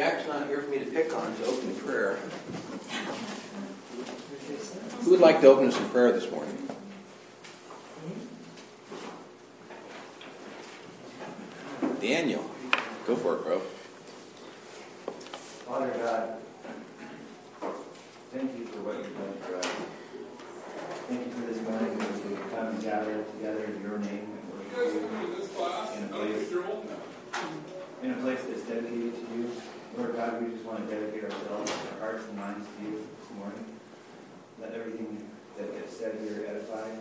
Jack's not here for me to pick on to open prayer. Who would like to open us in prayer this morning? Daniel, go for it, bro. Father God, thank you for what you've done for us. Thank you for this morning as we come and gather together in your name and worship you in a place, in a place that's dedicated to you. Lord God, we just want to dedicate ourselves, our hearts and minds to you this morning. Let everything that gets said here edify, and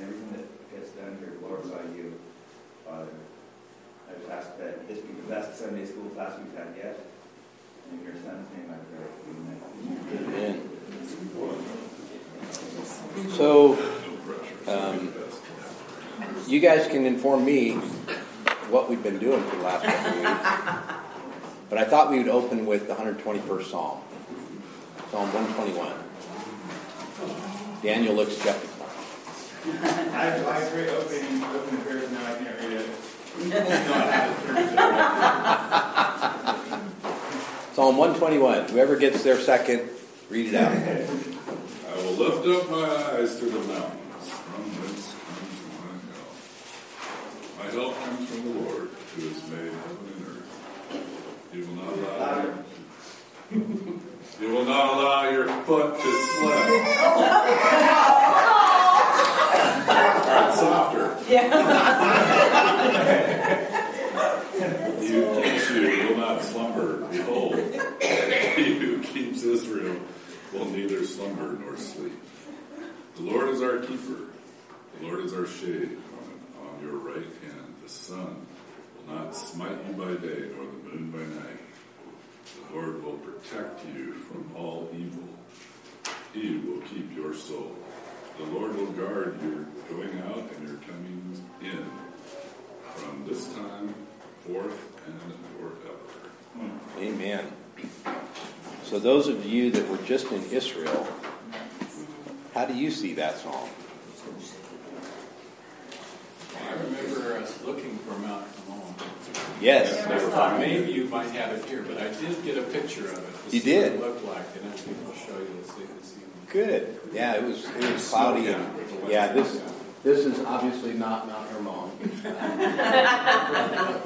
everything that gets done here glorify you, Father. I just ask that this be the best Sunday school class we've had yet. In your son's name I pray. Amen. Amen. So, um, you guys can inform me what we've been doing for the last couple of weeks. But I thought we would open with the 121st Psalm, Psalm 121. Daniel looks skeptical. I, I agree opening, opening prayers now, I can't read it. Psalm 121. Whoever gets there second, read it out. I will lift up my eyes to the mountains. From whence comes my help? My help comes from the Lord, who has made heaven He will not allow your, he will not allow your foot to slip. Right, softer. He who keeps you will not slumber. Behold, he who keeps Israel will neither slumber nor sleep. The Lord is our keeper. The Lord is our shade on, on your right hand. The sun will not smite you by day, nor the moon by night. The Lord will protect you from all evil. He will keep your soul. The Lord will guard your going out and your coming in from this time forth and forever. Amen. So, those of you that were just in Israel, how do you see that song? I remember us looking for Mount Hermon. Yes. I thought maybe you might have it here, but I did get a picture of it. to You see what did? It looked like, and I think I'll show you this this evening. Good. Yeah, it was it was cloudy and yeah, this this is obviously not Mount Hermon.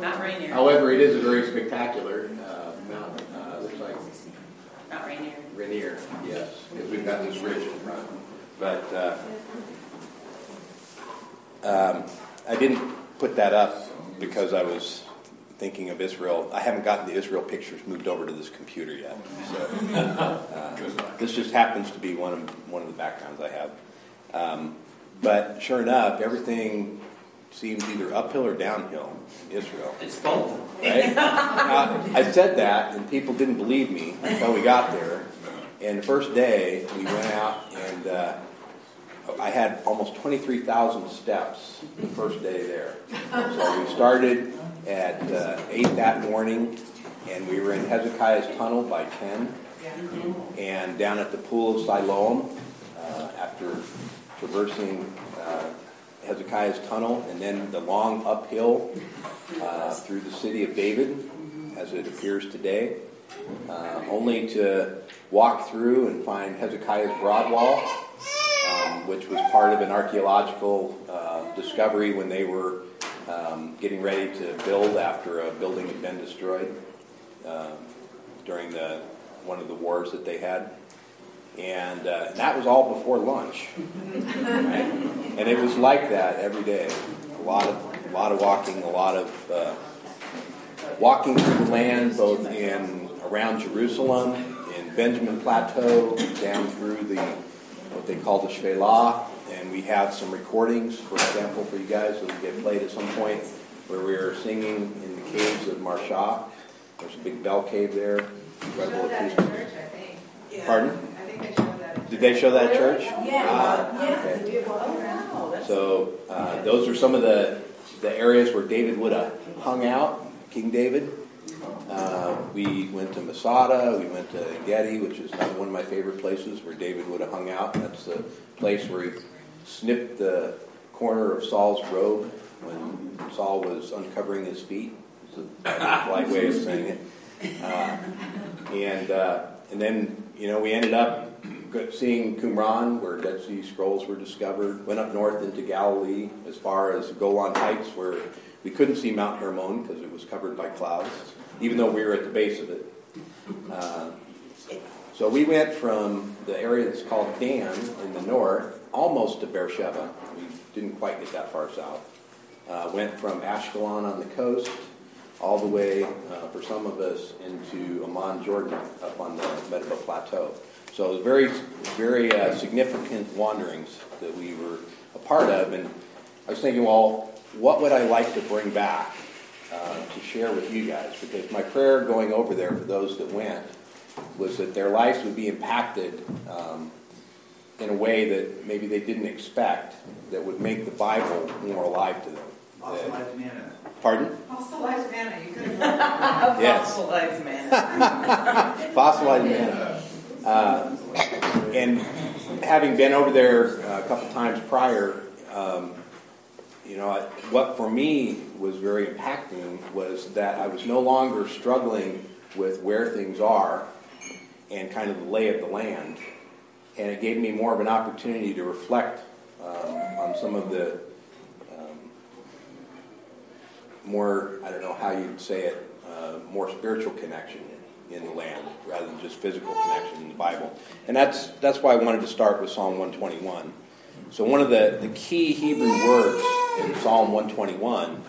Not Rainier. However, it is a very spectacular uh, mountain. Uh, looks like Not Rainier. Rainier, yes, because we've got this ridge in front. But uh, um, I didn't put that up because I was thinking of Israel. I haven't gotten the Israel pictures moved over to this computer yet. So uh, this just happens to be one of one of the backgrounds I have. Um, but sure enough, everything seems either uphill or downhill in Israel. It's both. Right? Now, I said that, and people didn't believe me until we got there. And the first day, we went out, and uh, I had almost 23,000 steps the first day there. So we started at uh, 8 that morning, and we were in Hezekiah's tunnel by 10, and down at the pool of Siloam uh, after traversing uh, Hezekiah's tunnel, and then the long uphill uh, through the city of David, as it appears today, uh, only to walk through and find Hezekiah's broad wall, which was part of an archaeological uh, discovery when they were um, getting ready to build after a building had been destroyed um, during the one of the wars that they had. And uh, that was all before lunch, right? And it was like that every day. A lot of, a lot of walking, a lot of uh, walking through the land, both in around Jerusalem, in Benjamin Plateau, down through the what they call the Shephelah, and we have some recordings, for example, for you guys that will get played at some point, where we are singing in the caves of Maresha. There's a big bell cave there. Incredible that acoustic. church, I think. Pardon? I think they showed that. Did they show that at church? Yeah. Ah, yeah. okay. they do. Oh, wow. So uh, those are some of the, the areas where David would have hung out, King David. Uh, we went to Masada, we went to Gedi, which is one of my favorite places where David would have hung out. That's the place where he snipped the corner of Saul's robe when Saul was uncovering his feet. It's a polite way of saying it. Uh, and, uh, and then, you know, we ended up seeing Qumran, where Dead Sea Scrolls were discovered. Went up north into Galilee, as far as Golan Heights, where we couldn't see Mount Hermon because it was covered by clouds, even though we were at the base of it. Uh, so we went from the area that's called Dan in the north, almost to Beersheba. We didn't quite get that far south. Uh, went from Ashkelon on the coast all the way, uh, for some of us, into Amman, Jordan, up on the Medeba Plateau. So it was very, very uh, significant wanderings that we were a part of. And I was thinking, well, what would I like to bring back uh, to share with you guys? Because my prayer going over there for those that went was that their lives would be impacted um, in a way that maybe they didn't expect, that would make the Bible more alive to them. Fossilized manna. Pardon? Fossilized manna, you could have. Yes. Fossilized man. Fossilized manna. Uh, and having been over there a couple times prior, um, you know, what for me was very impacting was that I was no longer struggling with where things are and kind of the lay of the land. And it gave me more of an opportunity to reflect um, on some of the um, more, I don't know how you'd say it, uh, more spiritual connection in the land rather than just physical connection in the Bible. And that's, that's why I wanted to start with Psalm 121. So, one of the, the key Hebrew words in Psalm 121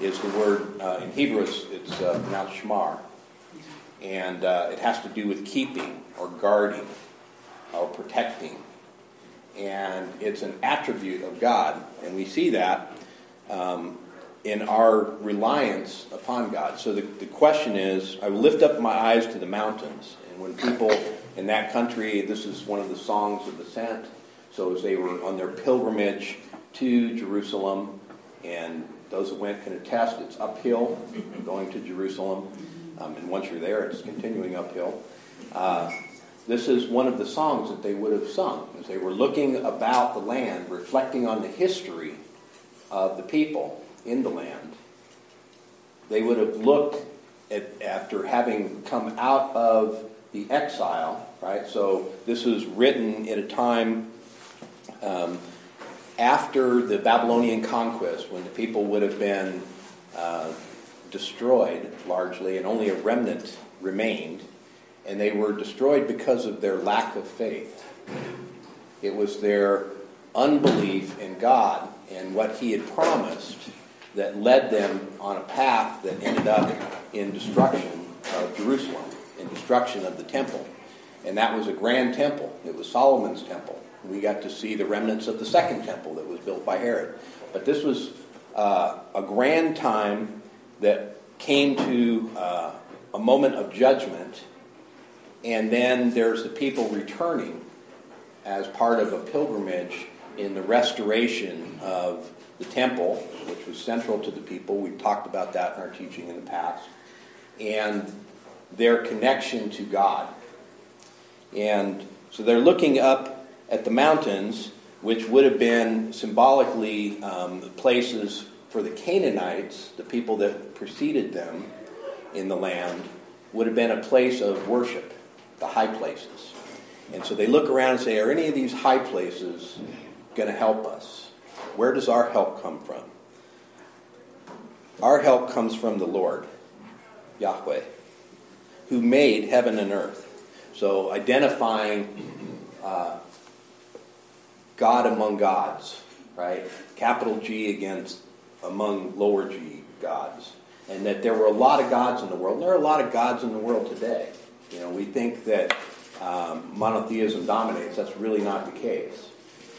is the word, uh, in Hebrew, it's, it's uh, pronounced shmar. And uh, it has to do with keeping or guarding or protecting. And it's an attribute of God. And we see that um, in our reliance upon God. So the, the question is I lift up my eyes to the mountains. And when people in that country, this is one of the songs of ascent. So as they were on their pilgrimage to Jerusalem, and those that went can attest it's uphill going to Jerusalem. Um, and once you're there, it's continuing uphill. Uh, this is one of the songs that they would have sung as they were looking about the land, reflecting on the history of the people in the land, they would have looked at, after having come out of the exile, right? So this was written at a time um, after the Babylonian conquest, when the people would have been uh, destroyed largely, and only a remnant remained, and they were destroyed because of their lack of faith. It was their unbelief in God and what He had promised that led them on a path that ended up in destruction of Jerusalem, in destruction of the temple. And that was a grand temple. It was Solomon's temple. We got to see the remnants of the second temple that was built by Herod. But this was uh, a grand time that came to uh, a moment of judgment. And then there's the people returning as part of a pilgrimage in the restoration of the temple, which was central to the people. We've talked about that in our teaching in the past. And their connection to God. And so they're looking up at the mountains, which would have been symbolically um, places for the Canaanites, the people that preceded them in the land, would have been a place of worship, the high places. And so they look around and say, Are any of these high places going to help us? Where does our help come from? Our help comes from the Lord, Yahweh, who made heaven and earth. So identifying uh, God among gods, right? Capital G against among lower G gods. And that there were a lot of gods in the world. And there are a lot of gods in the world today. You know, we think that um, monotheism dominates. That's really not the case.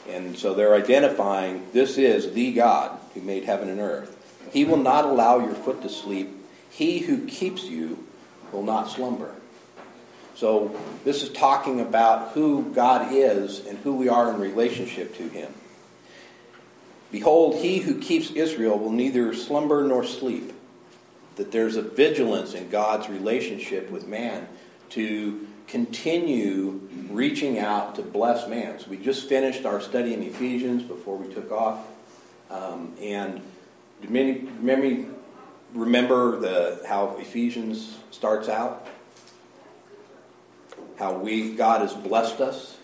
And so they're identifying this is the God who made heaven and earth. He will not allow your foot to sleep. He who keeps you will not slumber. So this is talking about who God is and who we are in relationship to him. Behold, he who keeps Israel will neither slumber nor sleep. That there's a vigilance in God's relationship with man to continue reaching out to bless man. So we just finished our study in Ephesians before we took off. Um, and many, many, remember the how Ephesians starts out? How we God has blessed us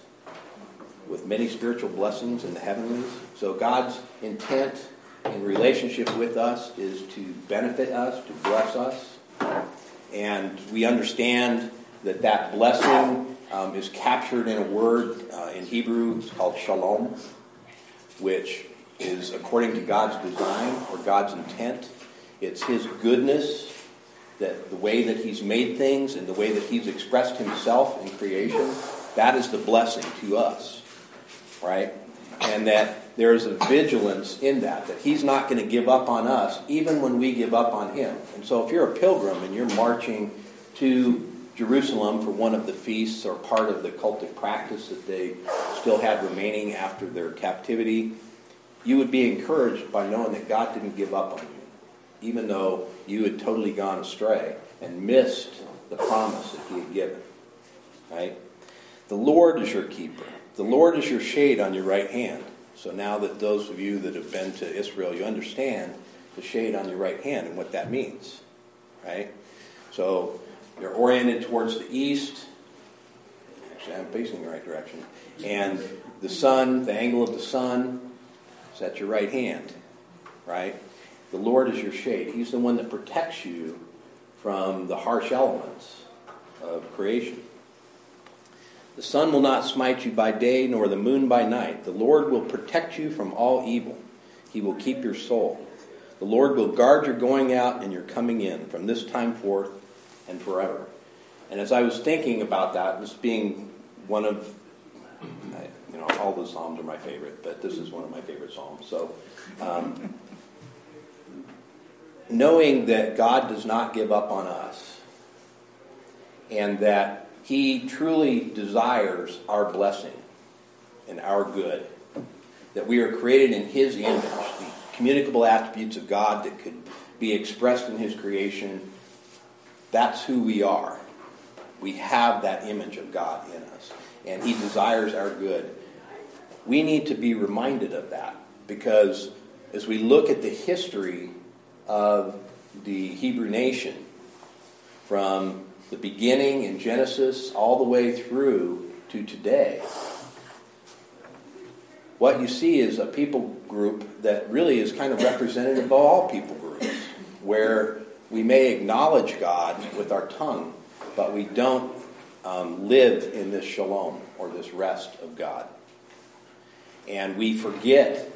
with many spiritual blessings in the heavenlies. So God's intent in relationship with us is to benefit us, to bless us. And we understand that that blessing um, is captured in a word uh, in Hebrew it's called shalom, which is according to God's design or God's intent. It's His goodness, that the way that He's made things and the way that He's expressed Himself in creation, that is the blessing to us, right? And that there is a vigilance in that, that He's not going to give up on us even when we give up on Him. And so if you're a pilgrim and you're marching to Jerusalem for one of the feasts or part of the cultic practice that they still had remaining after their captivity, you would be encouraged by knowing that God didn't give up on you, even though you had totally gone astray and missed the promise that He had given. Right? The Lord is your keeper. The Lord is your shade on your right hand. So now that those of you that have been to Israel, you understand the shade on your right hand and what that means. Right? So you're oriented towards the east. Actually, I'm facing the right direction. And the sun, the angle of the sun, is at your right hand. Right? The Lord is your shade. He's the one that protects you from the harsh elements of creation. The sun will not smite you by day, nor the moon by night. The Lord will protect you from all evil. He will keep your soul. The Lord will guard your going out and your coming in from this time forth and forever. And as I was thinking about that, this being one of, you know, all the Psalms are my favorite, but this is one of my favorite Psalms. So, um, knowing that God does not give up on us and that He truly desires our blessing and our good, that we are created in His image, the communicable attributes of God that could be expressed in His creation that's who we are. We have that image of God in us, and He desires our good. We need to be reminded of that because as we look at the history of the Hebrew nation, from the beginning in Genesis all the way through to today, what you see is a people group that really is kind of representative of all people groups, where we may acknowledge God with our tongue, but we don't um, live in this shalom or this rest of God. And we forget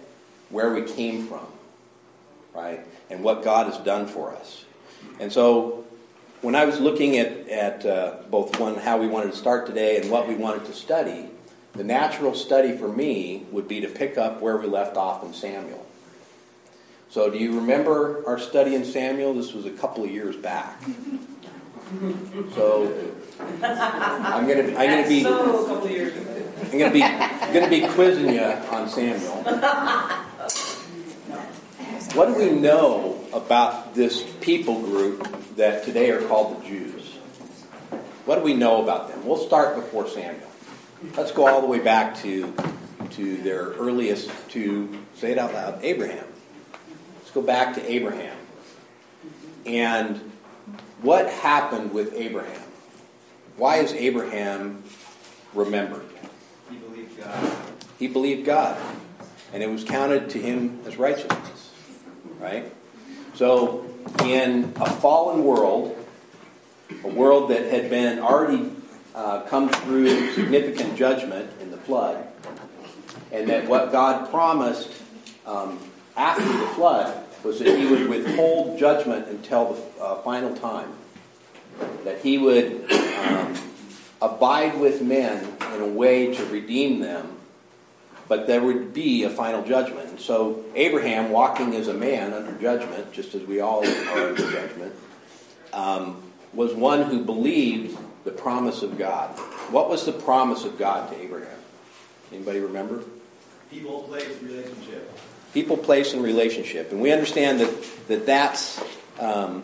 where we came from, right? And what God has done for us. And so when I was looking at, at uh, both one, how we wanted to start today and what we wanted to study, the natural study for me would be to pick up where we left off in Samuel. So, do you remember our study in Samuel? This was a couple of years back. So, I'm gonna I'm gonna be So, a couple of years. I'm gonna be gonna be quizzing you on Samuel. What do we know about this people group that today are called the Jews? What do we know about them? We'll start before Samuel. Let's go all the way back to to their earliest to say it out loud, Abraham Let's go back to Abraham. And what happened with Abraham? Why is Abraham remembered? He believed God. He believed God. And it was counted to him as righteousness. Right? So, in a fallen world, a world that had been already uh, come through significant judgment in the flood, and that what God promised um, after the flood was that he would withhold judgment until the uh, final time. That he would um, abide with men in a way to redeem them, but there would be a final judgment. And so Abraham, walking as a man under judgment, just as we all are under judgment, um, was one who believed the promise of God. What was the promise of God to Abraham? Anybody remember? People, place, relationship people, place, and relationship. And we understand that, that that's um,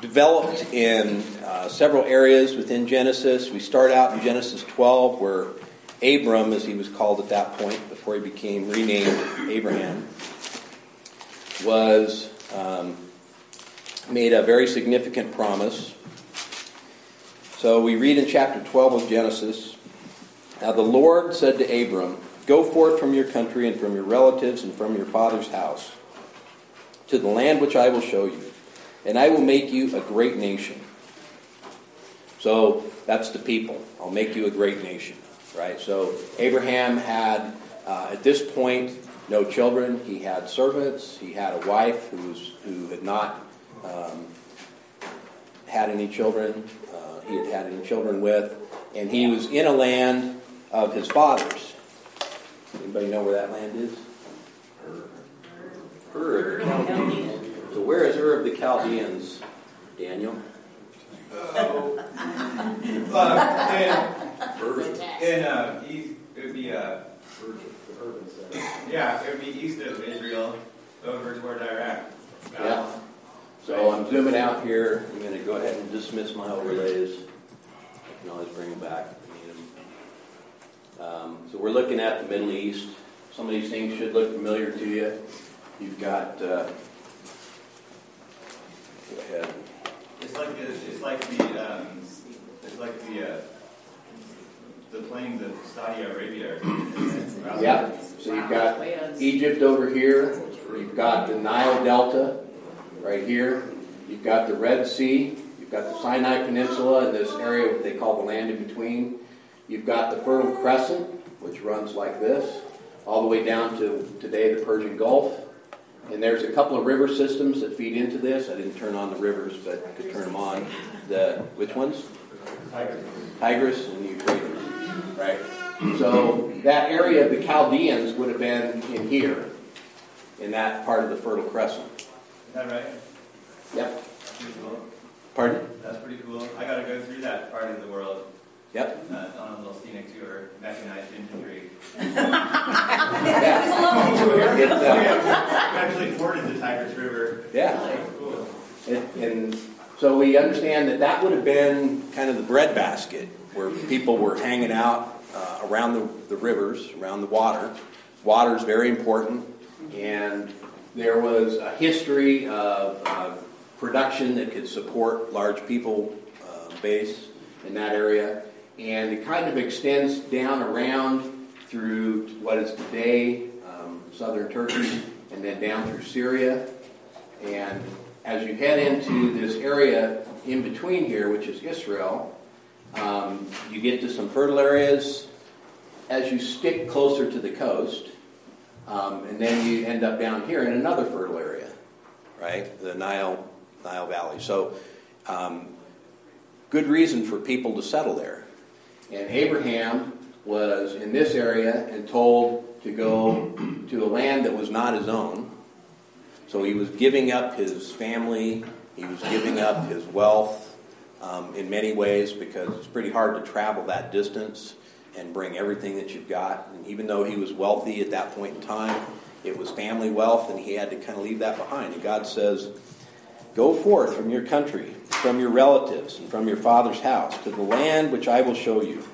developed in uh, several areas within Genesis. We start out in Genesis 12, where Abram, as he was called at that point before he became renamed Abraham, was um, made a very significant promise. So we read in chapter 12 of Genesis Now the Lord said to Abram, Go forth from your country and from your relatives and from your father's house to the land which I will show you, and I will make you a great nation. So that's the people. I'll make you a great nation, right? So Abraham had, uh, at this point, no children. He had servants. He had a wife who, was, who had not um, had any children. Uh, he had had any children with. And he was in a land of his fathers. Anybody know where that land is? Ur of the Chaldeans. So where is Ur of the Chaldeans, Daniel? Perfect. In, uh, east, it would be, uh, urban center. yeah, it would be east of Israel, over toward Iraq. Yeah. So I'm zooming out here. I'm going to go ahead and dismiss my overlays. I can always bring them back if I need them. Um, so we're looking at the Middle East. Some of these things should look familiar to you. You've got. Uh, go ahead. It's like the, it's like the, um, it's like the, uh, the plains of Saudi Arabia. Yeah. So you've got Egypt over here. You've got the Nile Delta right here. You've got the Red Sea. You've got the Sinai Peninsula and this area what they call the land in between. You've got the Fertile Crescent, which runs like this, all the way down to today the Persian Gulf. And there's a couple of river systems that feed into this. I didn't turn on the rivers, but I could turn them on. The which ones? Tigris and Euphrates, right? So that area of the Chaldeans would have been in here, in that part of the Fertile Crescent. Is that right? Yep. That's pretty cool. Pardon? That's pretty cool. I gotta go through that part of the world, Yep. uh, on a little scenic tour, mechanized infantry. Yeah. It's, uh, We actually forded the Tigris River. yeah. Cool. And, and so we understand that that would have been kind of the breadbasket where people were hanging out uh, around the, the rivers, around the water. Water is very important, and there was a history of uh, production that could support large people uh, base in that area, and it kind of extends down around through what is today um, southern Turkey, and then down through Syria, and as you head into this area in between here, which is Israel, um, you get to some fertile areas as you stick closer to the coast, um, and then you end up down here in another fertile area, right? The Nile Nile Valley. So, um, good reason for people to settle there. And Abraham was in this area and told to go to a land that was not his own. So he was giving up his family, he was giving up his wealth um, in many ways because it's pretty hard to travel that distance and bring everything that you've got. And even though he was wealthy at that point in time, it was family wealth, and he had to kind of leave that behind. And God says, Go forth from your country, from your relatives, and from your father's house to the land which I will show you,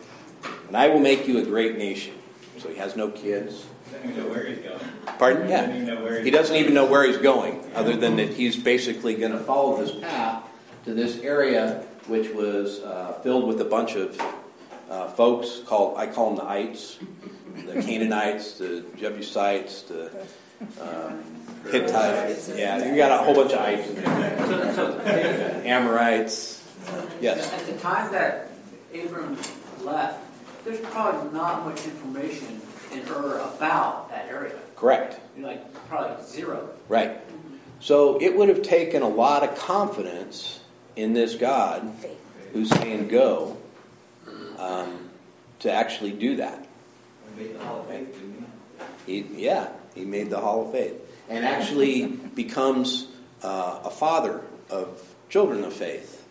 and I will make you a great nation. So he has no kids. Doesn't even know where he's going. Pardon? Yeah. He doesn't even know where he's going, other than that he's basically going to follow this path to this area, which was uh, filled with a bunch of uh, folks called, I call them the ites, the Canaanites, the Jebusites, the um, Hittites. Yeah, you got a whole bunch of ites in there. Amorites. Yes. at the time that Abram left, there's probably not much information in Ur about that area. Correct. You know, Like, probably zero. Right. So it would have taken a lot of confidence in this God who's saying go um, to actually do that. We made the Hall of Faith, didn't we? He, yeah, he made the Hall of Faith and actually becomes uh, a father of children of faith,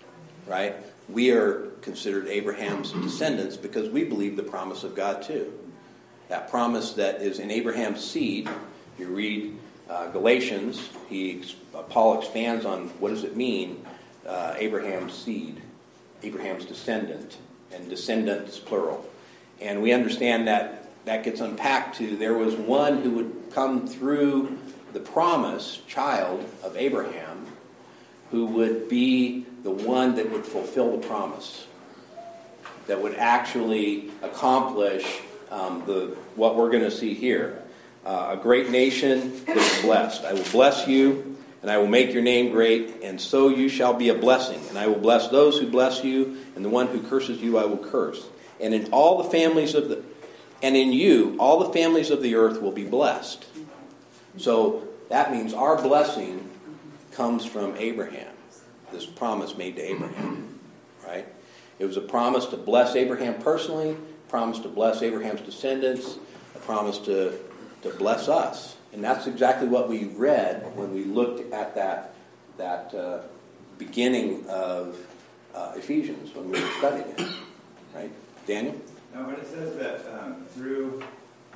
right? We are considered Abraham's descendants because we believe the promise of God too. That promise that is in Abraham's seed. You read uh, Galatians, he, uh, Paul expands on what does it mean, uh, Abraham's seed, Abraham's descendant, and descendants plural. And we understand that that gets unpacked to there was one who would come through the promise child of Abraham who would be the one that would fulfill the promise, that would actually accomplish um, the, what we're going to see here. Uh, a great nation that is blessed. I will bless you, and I will make your name great, and so you shall be a blessing. And I will bless those who bless you, and the one who curses you I will curse. And in all the families of the and in you all the families of the earth will be blessed. So that means our blessing comes from Abraham. This promise made to Abraham, right? It was a promise to bless Abraham personally, promise to bless Abraham's descendants, a promise to, to bless us. And that's exactly what we read when we looked at that, that uh, beginning of uh, Ephesians when we were studying it. Right? Daniel? Now, when it says that um, through,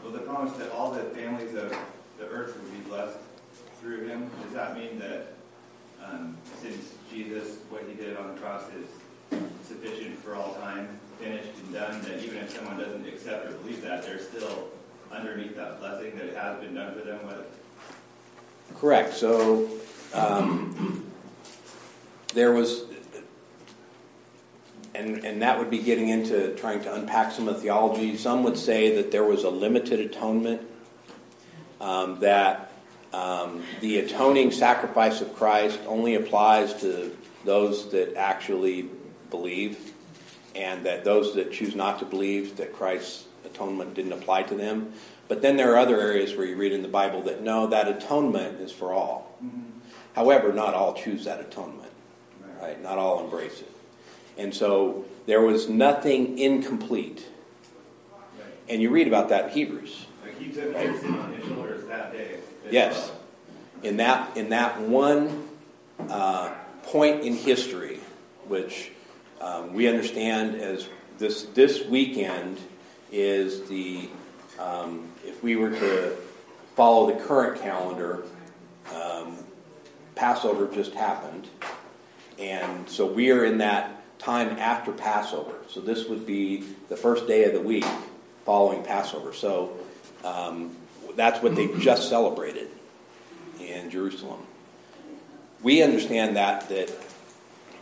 well, the promise that all the families of the earth would be blessed through him, does that mean that um, since Jesus, what he did on the cross is sufficient for all time, finished and done, that even if someone doesn't accept or believe that, they're still underneath that blessing that it has been done for them? What, Correct. So um, there was, and, and that would be getting into trying to unpack some of the theology. Some would say that there was a limited atonement, um, that um, the atoning sacrifice of Christ only applies to those that actually believe, and that those that choose not to believe that Christ's atonement didn't apply to them. But then there are other areas where you read in the Bible that no, that atonement is for all. However, not all choose that atonement, right? Not all embrace it. And so there was nothing incomplete. And you read about that in Hebrews. like he took their sin on his shoulders that day. Yes. In that, in that one uh, point in history, which um, we understand as this, this weekend is the, um, if we were to follow the current calendar, um, Passover just happened. And so we are in that time after Passover. So this would be the first day of the week following Passover. So um, that's what they just celebrated in Jerusalem. We understand that that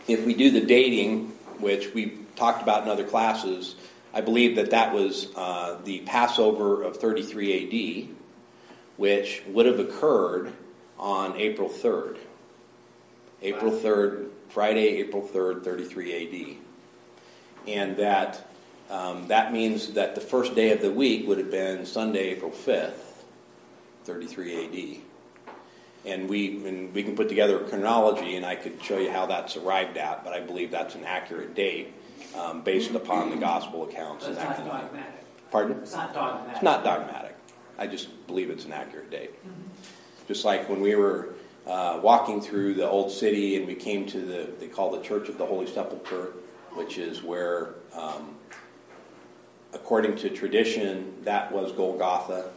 if we do the dating, which we talked about in other classes, I believe that that was uh, the Passover of 33 AD, which would have occurred on April 3rd. April 3rd, Friday, April 3rd, 33 AD. And that, um, that means that the first day of the week would have been Sunday, April 5th, 33 AD. And we, and we can put together a chronology, and I could show you how that's arrived at, but I believe that's an accurate date um, based upon the gospel accounts. And it's that not kind of thing. Pardon? It's not dogmatic. It's not dogmatic. I just believe it's an accurate date. Just like when we were uh, walking through the old city and we came to the, they call the Church of the Holy Sepulchre, which is where, um, according to tradition, that was Golgotha,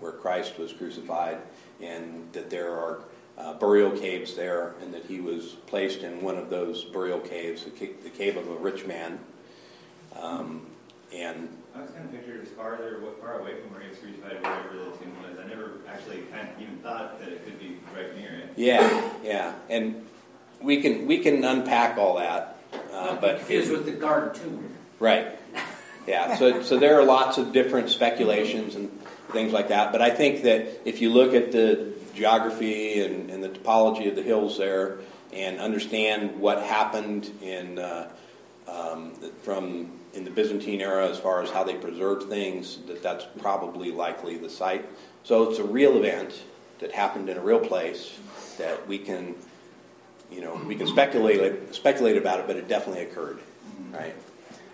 where Christ was crucified, and that there are uh, burial caves there, and that he was placed in one of those burial caves, the, ca- the cave of a rich man. Um, and I was kind of pictured as farther, far away from where he was crucified, or wherever the tomb was. I never actually kind of even thought that it could be right near it. Yeah, yeah, and we can we can unpack all that, uh, I'm but confused with the garden tomb. right, yeah. So so there are lots of different speculations and things like that. But I think that if you look at the geography and, and the topology of the hills there, and understand what happened in uh, um, from in the Byzantine era as far as how they preserved things, that that's probably likely the site. So it's a real event that happened in a real place that we can, you know, we can speculate speculate about it, but it definitely occurred, right?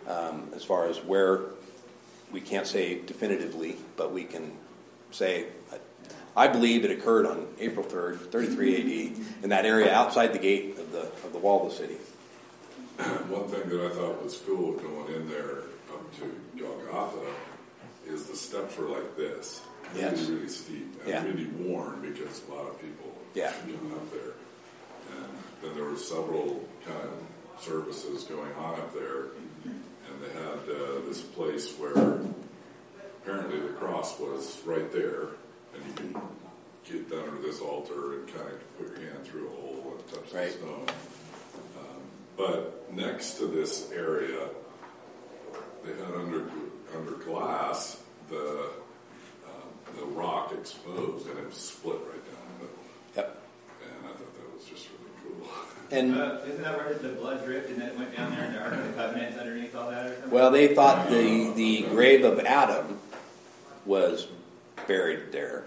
Um, as far as where we can't say definitively, but we can say. I believe it occurred on April 3rd, 33 AD, in that area outside the gate of the, of the wall of the city. One thing that I thought was cool going in there up to Golgotha is the steps were like this. Yes. Really, really steep and Yeah. really worn because a lot of people Yeah. came up there. And then there were several kind of services going on up there. And they had uh, this place where apparently the cross was right there. And you could get down to this altar and kind of put your hand through a hole and touch Right. So, um, but next to this area, they had under under glass the um, the rock exposed and it was split right down the middle. Yep. And I thought that was just really cool. And Uh, isn't that where the blood dripped and then it went down there and the Ark of the Covenant's underneath all that or something? well, they thought the the grave of Adam was buried there,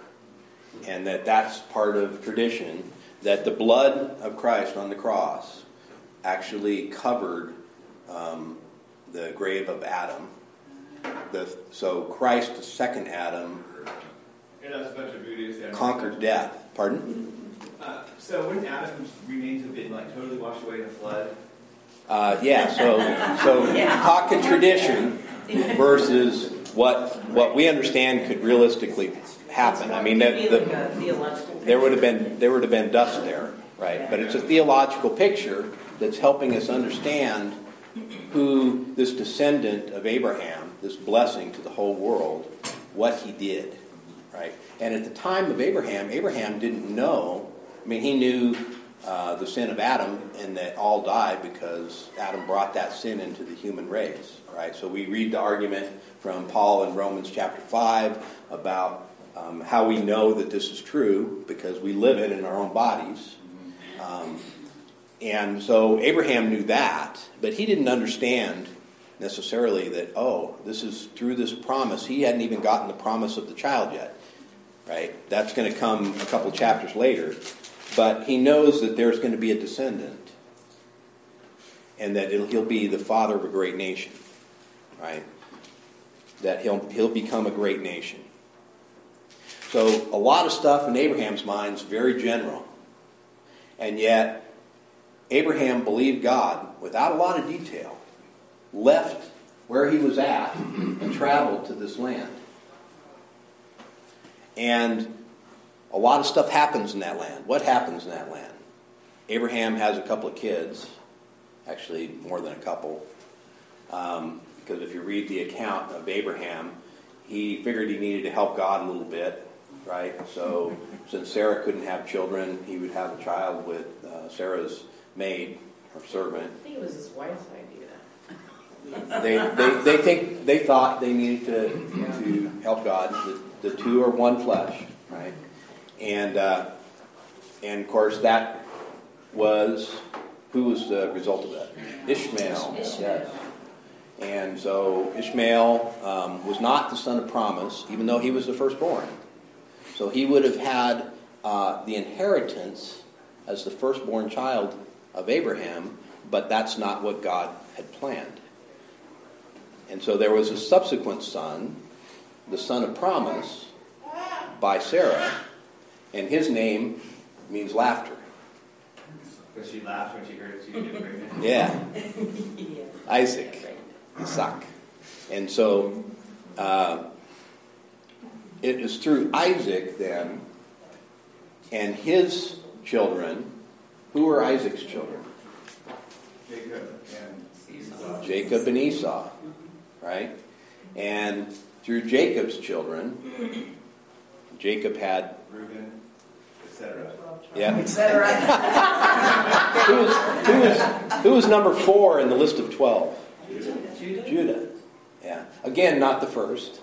and that that's part of tradition that the blood of Christ on the cross actually covered um, the grave of Adam. The, so Christ, the second Adam, Yeah, that's a bunch of voodoo. so- conquered death. Pardon? Uh, so wouldn't Adam's remains have been like totally washed away in a flood? Uh, yeah. So so talking tradition versus what what we understand could realistically happen. I mean, the, the, there would have been there would have been dust there, right? But it's a theological picture that's helping us understand who this descendant of Abraham, this blessing to the whole world, what he did, right? And at the time of Abraham, Abraham didn't know. I mean, he knew uh, the sin of Adam and that all died because Adam brought that sin into the human race, right? So we read the argument from Paul in Romans chapter five about um, how we know that this is true because we live it in our own bodies. Um, and so Abraham knew that, but he didn't understand necessarily that, oh, this is through this promise. He hadn't even gotten the promise of the child yet, right? That's going to come a couple chapters later. But he knows that there's going to be a descendant and that he'll be the father of a great nation, right? That he'll, he'll become a great nation. So a lot of stuff in Abraham's mind is very general. And yet, Abraham believed God without a lot of detail, left where he was at, and traveled to this land. And a lot of stuff happens in that land. What happens in that land? Abraham has a couple of kids, actually, more than a couple. Um, because if you read the account of Abraham, he figured he needed to help God a little bit, right? So, since Sarah couldn't have children, he would have a child with uh, Sarah's maid or servant. I think it was his wife's idea. They, they, they think they thought they needed to to help God. The, the two are one flesh, right? And uh, and of course that was who was the result of that? Ishmael. Yes. And so Ishmael um, was not the son of promise, even though he was the firstborn. So he would have had uh, the inheritance as the firstborn child of Abraham, but that's not what God had planned. And so there was a subsequent son, the son of promise, by Sarah, and his name means laughter. Because she laughed when she heard she didn't get pregnant. Yeah, Isaac, Isaac. And so uh, it is through Isaac then and his children. Who are Isaac's children? Jacob and Esau. Jacob and Esau, right? And through Jacob's children, Jacob had, Reuben, etc. yeah. Etc. Who was, who, was, who was number four in the list of 12? Judah? Judah. Yeah. Again, not the first.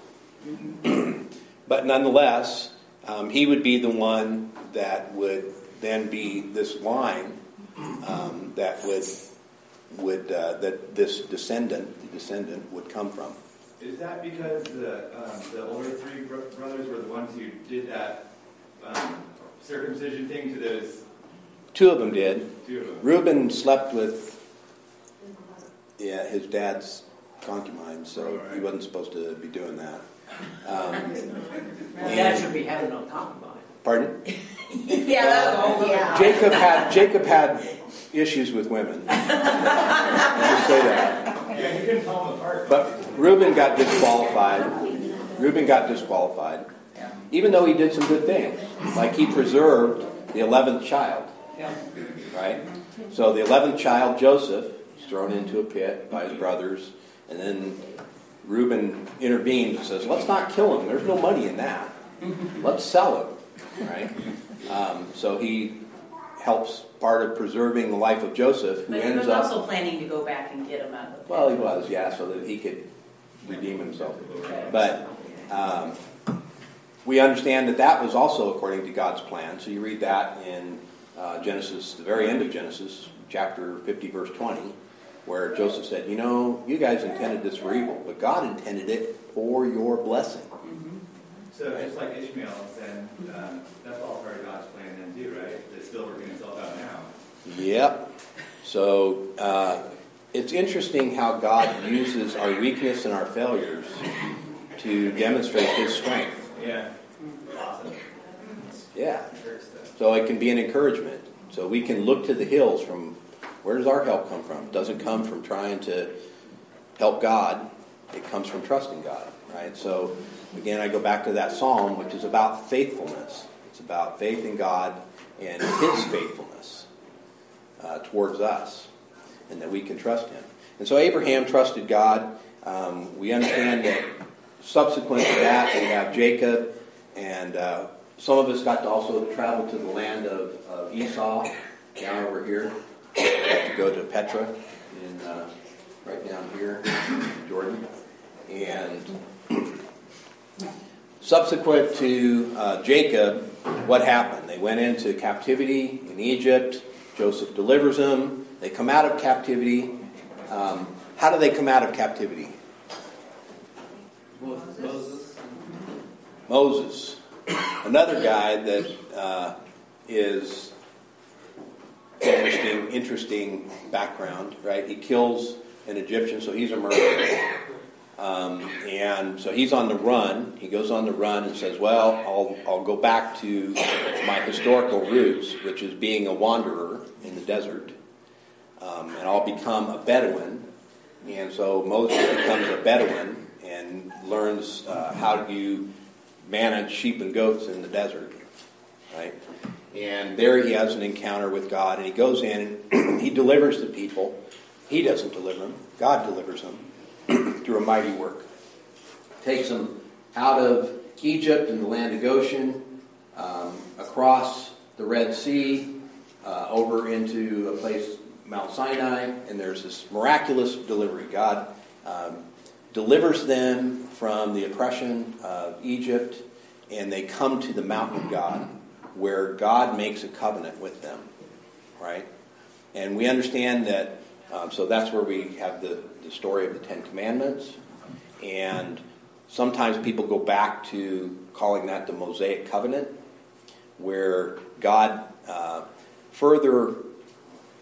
but nonetheless, um, he would be the one that would then be this line um, that would would uh, that this descendant, the descendant, would come from. Is that because the um, the older three bro- brothers were the ones who did that um, circumcision thing to those Two of them did. two of them? Reuben slept with yeah his dad's concubine, so he wasn't supposed to be doing that. Um, Well, Dad should be having no concubine. pardon? Yeah, that's all, yeah. Jacob had Jacob had issues with women. Just say that. Yeah, you couldn't tell them apart. But Reuben got disqualified. Reuben got disqualified, even though he did some good things, like he preserved the eleventh child. Yeah. Right. So the eleventh child, Joseph, is thrown into a pit by his brothers, and then Reuben intervenes and says, "Let's not kill him. There's no money in that. Let's sell him." Right. Um, so he helps part of preserving the life of Joseph, who But he ends was up. also planning to go back and get him out of the pit. Well, he was, yeah, so that he could redeem himself. But um, we understand that that was also according to God's plan. So you read that in uh, Genesis, the very end of Genesis, chapter 50, verse 20, where Joseph said, You know, you guys intended this for evil, but God intended it for your blessing. So just like Ishmael, then um, that's all part of God's plan then too, right? It's still working itself out now. Yep. So uh, it's interesting how God uses our weakness and our failures to demonstrate His strength. Yeah. Awesome. Yeah. So it can be an encouragement. So we can look to the hills from where does our help come from? It doesn't come from trying to help God. It comes from trusting God, right? So again, I go back to that psalm, which is about faithfulness. It's about faith in God and His faithfulness uh, towards us, and that we can trust Him. And so Abraham trusted God. Um, we understand that subsequent to that, we have Jacob, and uh, some of us got to also travel to the land of, of Esau, down over here. We Got to go to Petra, in, uh, right down here, Jordan. And subsequent to uh, Jacob, what happened? They went into captivity in Egypt. Joseph delivers them. They come out of captivity. Um, how do they come out of captivity? Moses. Moses, another guy that uh, is interesting, interesting background, right? He kills an Egyptian, so he's a murderer. Um, and so he's on the run. He goes on the run and says, Well, I'll, I'll go back to my historical roots, which is being a wanderer in the desert. Um, and I'll become a Bedouin. And so Moses becomes a Bedouin and learns uh, how do you manage sheep and goats in the desert, right? And there he has an encounter with God, and he goes in and he delivers the people. He doesn't deliver them; God delivers them through a mighty work. Takes them out of Egypt and the land of Goshen, um, across the Red Sea, uh, over into a place, Mount Sinai, and there's this miraculous delivery. God um, delivers them from the oppression of Egypt, and they come to the mountain of God, where God makes a covenant with them, right? And we understand that, um, so that's where we have the, the story of the Ten Commandments, and sometimes people go back to calling that the Mosaic Covenant, where God uh, further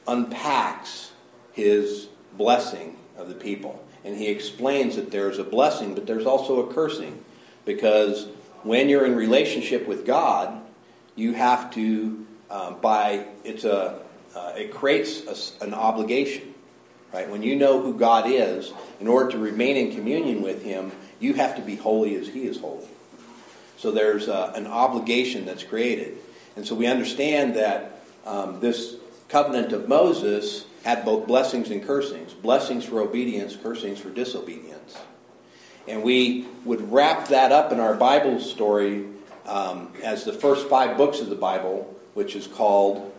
unpacks his blessing of the people. And he explains that there's a blessing, but there's also a cursing. Because when you're in relationship with God, you have to, um, by, it's a, uh, it creates a, an obligation. Right? When you know who God is, in order to remain in communion with him, you have to be holy as he is holy. So there's uh, an obligation that's created. And so we understand that um, this covenant of Moses had both blessings and cursings blessings for obedience, cursings for disobedience. And we would wrap that up in our Bible story um, as the first five books of the Bible, which is called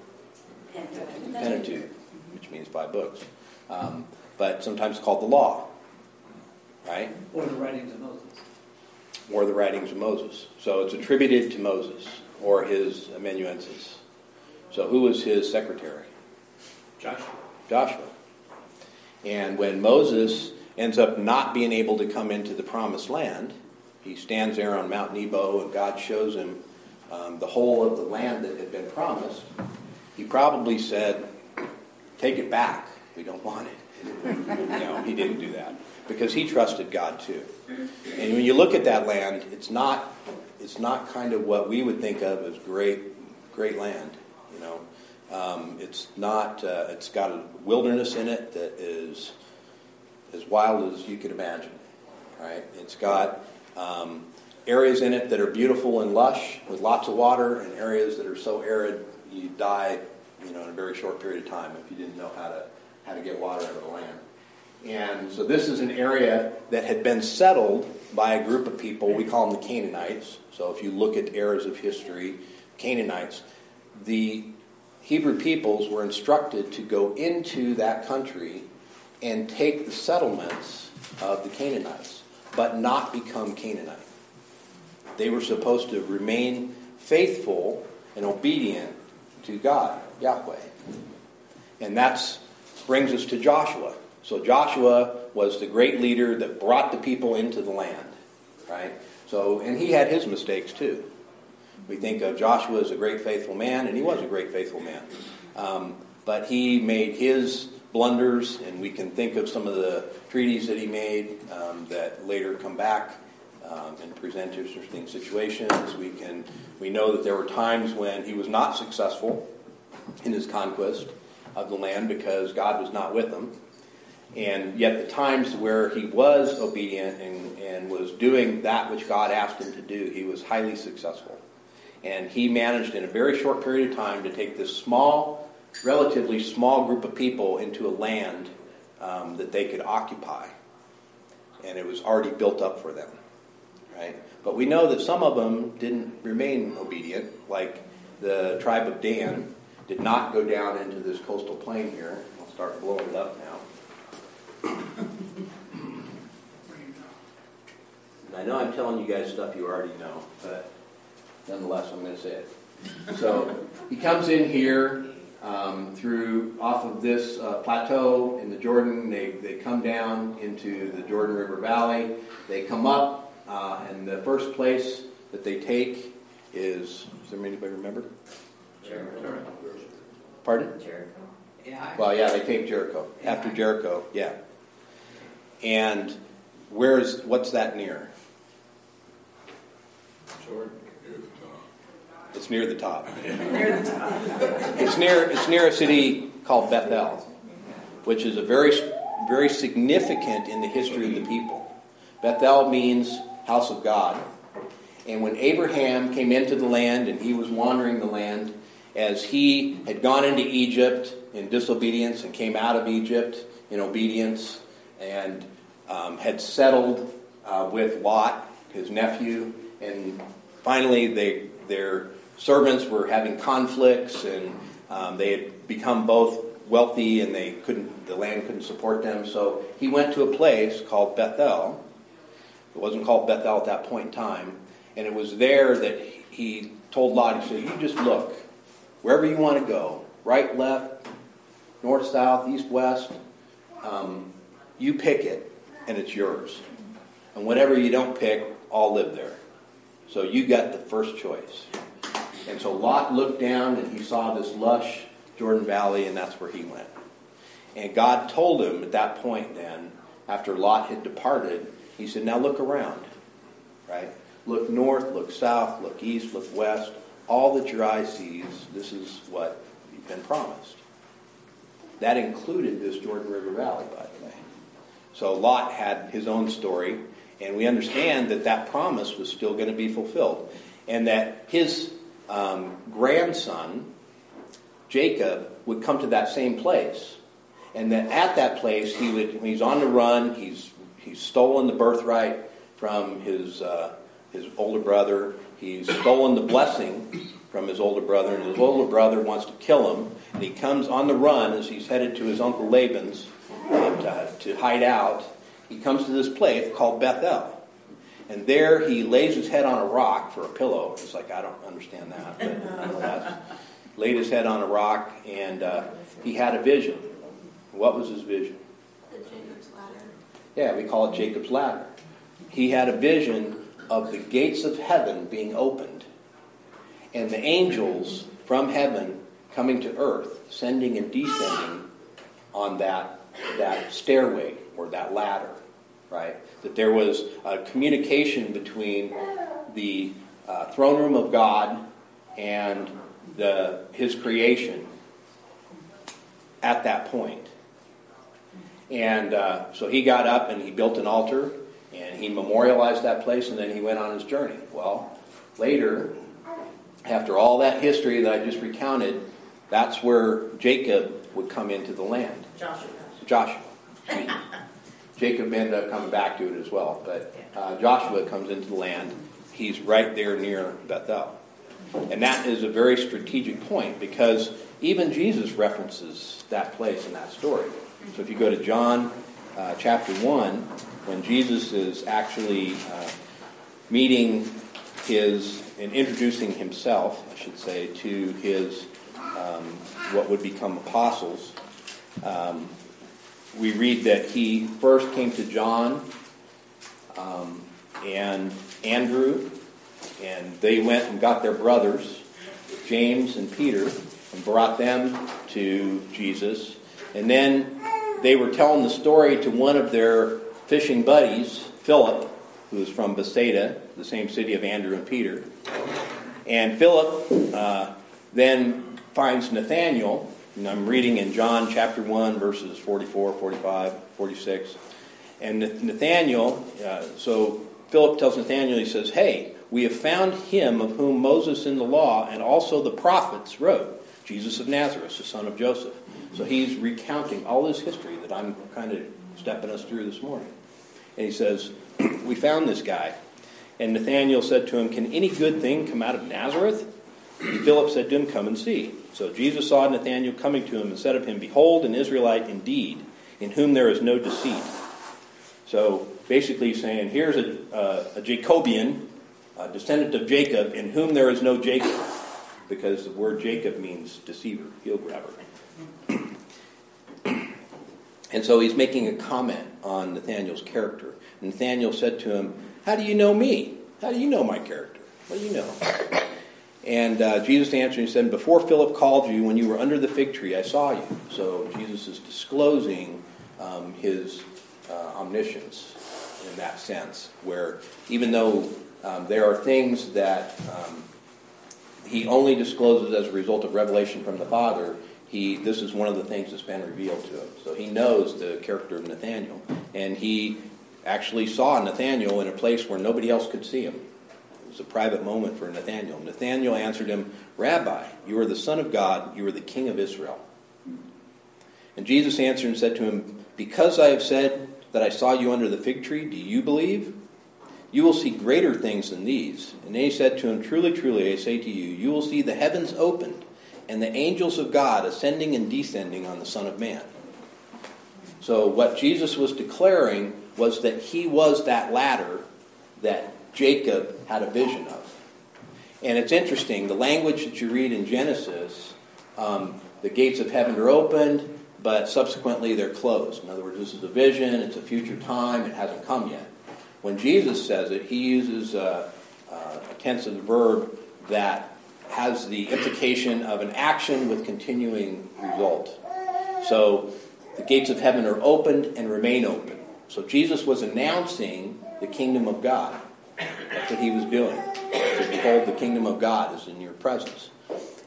Pentateuch, which means five books, um, but sometimes called the Law, right? Or the writings of Moses. Or the writings of Moses. So it's attributed to Moses or his amanuensis. So who was his secretary? Joshua. Joshua. And when Moses ends up not being able to come into the promised land, he stands there on Mount Nebo and God shows him um, the whole of the land that had been promised. He probably said, Take it back. We don't want it. no, he didn't do that because he trusted God too. And when you look at that land, it's not it's not kind of what we would think of as great great land. You know, um, it's not. Uh, it's got a wilderness in it that is as wild as you could imagine. Right? It's got um, areas in it that are beautiful and lush with lots of water, and areas that are so arid you die. You know, in a very short period of time if you didn't know how to how to get water out of the land. And so this is an area that had been settled by a group of people. We call them the Canaanites. So if you look at eras of history, Canaanites, the Hebrew peoples were instructed to go into that country and take the settlements of the Canaanites, but not become Canaanite. They were supposed to remain faithful and obedient to God, Yahweh. And that brings us to Joshua. So Joshua was the great leader that brought the people into the land, right? So, and he had his mistakes too. We think of Joshua as a great faithful man, and he was a great faithful man. Um, but he made his blunders, and we can think of some of the treaties that he made um, that later come back um, and present interesting situations. We can we know that there were times when he was not successful in his conquest of the land because God was not with him. And yet, the times where he was obedient and, and was doing that which God asked him to do, he was highly successful. And he managed in a very short period of time to take this small, relatively small group of people into a land um, that they could occupy. And it was already built up for them. Right? But we know that some of them didn't remain obedient, like the tribe of Dan did not go down into this coastal plain here. I'll start blowing it up now. I know I'm telling you guys stuff you already know, but nonetheless, I'm going to say it. So he comes in here um, through off of this uh, plateau in the Jordan. They, they come down into the Jordan River Valley. They come up, uh, and the first place that they take is, does anybody remember? Jericho. Pardon? Jericho. Yeah. Well, yeah, they take Jericho. After Jericho, yeah. And where's, what's that near? Jordan. Here's the top. It's near the top. Near the top. It's near, it's near a city called Bethel, which is a very, very significant in the history of the people. Bethel means house of God. And when Abraham came into the land and he was wandering the land, as he had gone into Egypt in disobedience and came out of Egypt in obedience and um, had settled uh, with Lot, his nephew, and finally they, their servants were having conflicts and um, they had become both wealthy and they couldn't, the land couldn't support them. So he went to a place called Bethel. It wasn't called Bethel at that point in time. And it was there that he told Lot, he said, You just look wherever you want to go, right, left, north, south, east, west, um, you pick it, and it's yours. And whatever you don't pick, I'll live there. So you got the first choice. And so Lot looked down and he saw this lush Jordan Valley, and that's where he went. And God told him at that point, then, after Lot had departed, he said, Now look around, right? Look north, look south, look east, look west all that your eye sees, this is what you've been promised. That included this Jordan River Valley, by the way. So Lot had his own story, and we understand that that promise was still going to be fulfilled, and that his um, grandson, Jacob, would come to that same place, and that at that place he would, when he's on the run, he's he's stolen the birthright from his uh, his older brother. He's stolen the blessing from his older brother, and his older brother wants to kill him. And he comes on the run as he's headed to his uncle Laban's uh, to, to hide out. He comes to this place called Bethel. And there he lays his head on a rock for a pillow. It's like, I don't understand that, but nonetheless. laid his head on a rock, and uh, he had a vision. What was his vision? The Jacob's ladder. Yeah, we call it Jacob's ladder. He had a vision of the gates of heaven being opened and the angels from heaven coming to earth, sending and descending on that, that stairway or that ladder, right? That there was a communication between the uh, throne room of God and the, his creation at that point. And uh, so he got up and he built an altar and he memorialized that place and then he went on his journey. Well, later, after all that history that I just recounted, that's where Jacob would come into the land. Joshua. Joshua. Jacob ended up coming back to it as well, but uh, Joshua comes into the land. He's right there near Bethel. And that is a very strategic point because even Jesus references that place in that story. So if you go to John uh, chapter 1, when Jesus is actually uh, meeting his and introducing himself, I should say, to his um, what would become apostles, um, we read that he first came to John um, and Andrew, and they went and got their brothers, James and Peter, and brought them to Jesus. And then they were telling the story to one of their fishing buddies, Philip, who was from Bethsaida, the same city of Andrew and Peter. And Philip uh, then finds Nathanael, and I'm reading in John chapter 1, verses 44, 45, 46. And Nathanael, uh, so Philip tells Nathanael, he says, Hey, we have found him of whom Moses in the law and also the prophets wrote, Jesus of Nazareth, the son of Joseph. So he's recounting all his history that I'm kind of stepping us through this morning. And he says, We found this guy. And Nathanael said to him, Can any good thing come out of Nazareth? Philip said to him, Come and see. So Jesus saw Nathanael coming to him and said of him, Behold, an Israelite indeed, in whom there is no deceit. So basically saying, Here's a, uh, a Jacobian, a descendant of Jacob, in whom there is no Jacob. Because the word Jacob means deceiver, heel grabber. and so he's making a comment on Nathanael's character. Nathanael said to him, How do you know me? How do you know my character? What do you know? And uh, Jesus answered and said, Before Philip called you, when you were under the fig tree, I saw you. So Jesus is disclosing um, his uh, omniscience in that sense, where even though um, there are things that um, he only discloses as a result of revelation from the Father, he, this is one of the things that's been revealed to him. So he knows the character of Nathaniel. And he actually saw Nathaniel in a place where nobody else could see him. Was a private moment for Nathaniel. Nathaniel answered him, Rabbi, you are the Son of God, you are the King of Israel. And Jesus answered and said to him, Because I have said that I saw you under the fig tree, do you believe? You will see greater things than these. And they said to him, Truly, truly, I say to you, you will see the heavens opened and the angels of God ascending and descending on the Son of Man. So, what Jesus was declaring was that he was that ladder that Jacob had a vision of. And it's interesting, the language that you read in Genesis, um, the gates of heaven are opened, but subsequently they're closed. In other words, this is a vision, it's a future time, it hasn't come yet. When Jesus says it, he uses a, a tense of the verb that has the implication of an action with continuing result. So the gates of heaven are opened and remain open. So Jesus was announcing the kingdom of God. That's what he was doing. To behold, the kingdom of God is in your presence.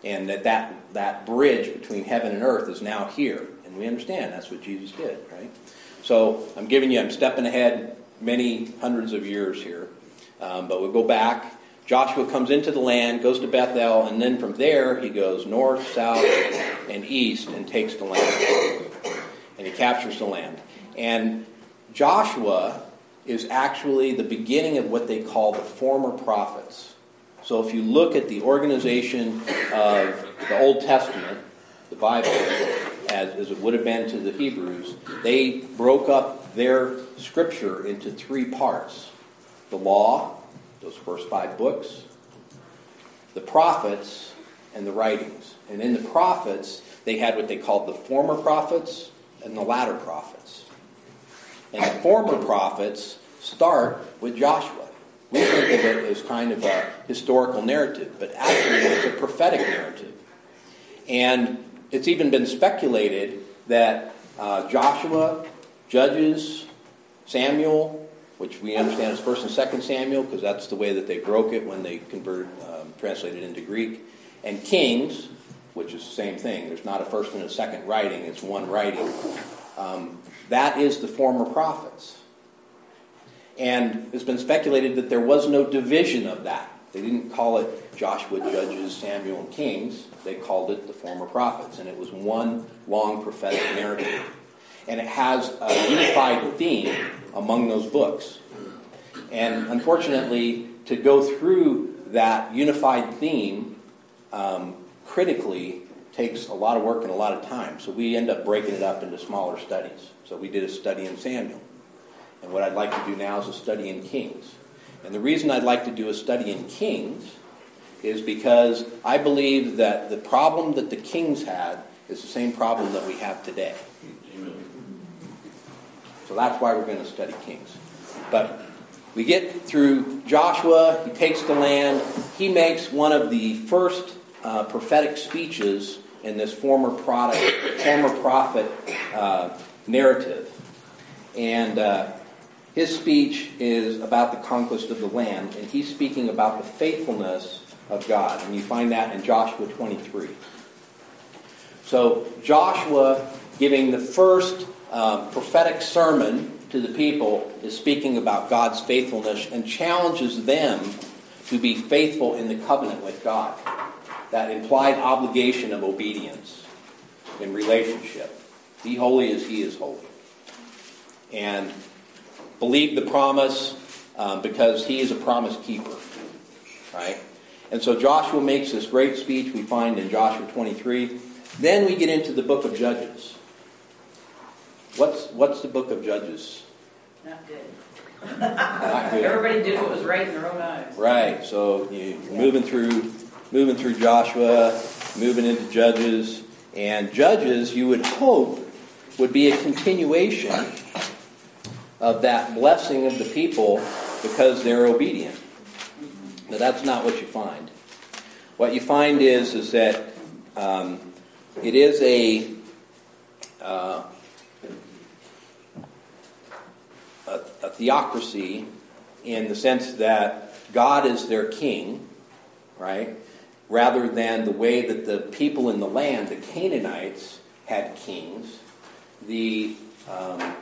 And that, that that bridge between heaven and earth is now here. And we understand that's what Jesus did, right? So I'm giving you, I'm stepping ahead many hundreds of years here. Um, but we'll go back. Joshua comes into the land, goes to Bethel, and then from there he goes north, south, and east and takes the land. And he captures the land. And Joshua is actually the beginning of what they call the former prophets. So if you look at the organization of the Old Testament, the Bible, as, as it would have been to the Hebrews, they broke up their scripture into three parts the law, those first five books, the prophets, and the writings. And in the prophets, they had what they called the former prophets and the latter prophets. And the former prophets start with Joshua. We think of it as kind of a historical narrative, but actually it's a prophetic narrative. And it's even been speculated that uh, Joshua, Judges, Samuel, which we understand as First and Second Samuel, because that's the way that they broke it when they converted, um, translated into Greek, and Kings, which is the same thing. There's not a first and a second writing; it's one writing. Um, that is the former prophets. And it's been speculated that there was no division of that. They didn't call it Joshua, Judges, Samuel, and Kings. They called it the former prophets. And it was one long prophetic narrative. And it has a unified theme among those books. And unfortunately, to go through that unified theme um, critically takes a lot of work and a lot of time. So we end up breaking it up into smaller studies. So we did a study in Samuel. And what I'd like to do now is a study in Kings. And the reason I'd like to do a study in Kings is because I believe that the problem that the kings had is the same problem that we have today. So that's why we're going to study Kings. But we get through Joshua, he takes the land, he makes one of the first uh, prophetic speeches in this former product, former prophet uh, narrative. And uh, his speech is about the conquest of the land, and he's speaking about the faithfulness of God. And you find that in Joshua 23. So, Joshua giving the first um, prophetic sermon to the people is speaking about God's faithfulness and challenges them to be faithful in the covenant with God. That implied obligation of obedience in relationship. Be holy as He is holy. And believe the promise um, because He is a promise keeper. Right? And so Joshua makes this great speech we find in Joshua 23. Then we get into the book of Judges. What's, what's the book of Judges? Not good. Not good. Everybody did what was right in their own eyes. Right. So you- you're moving through, moving through Joshua, moving into Judges, and Judges, you would hope, would be a continuation of that blessing of the people because they're obedient. But that's not what you find. What you find is is that um, it is a, uh, a a theocracy in the sense that God is their king, right? Rather than the way that the people in the land, the Canaanites, had kings. The um,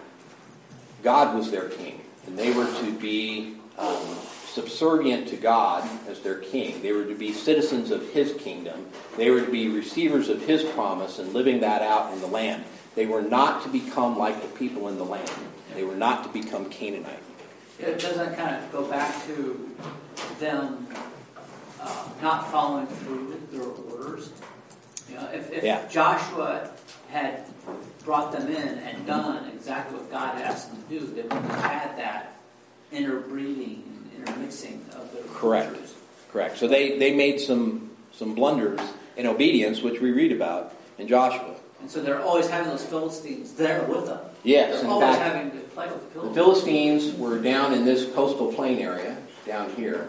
God was their king, and they were to be um, subservient to God as their king. They were to be citizens of His kingdom. They were to be receivers of His promise and living that out in the land. They were not to become like the people in the land. They were not to become Canaanite. It doesn't kind of go back to them uh, not following through with their orders. You know, if, Yeah. Joshua had brought them in and done exactly what God asked them to do, they wouldn't have had that interbreeding and intermixing of their Correct. cultures. Correct. So they, they made some, some blunders in obedience, which we read about in Joshua. And so they're always having those Philistines there with them. Yes, They're in always fact, having to play with the The Philistines. Philistines were down in this coastal plain area, down here,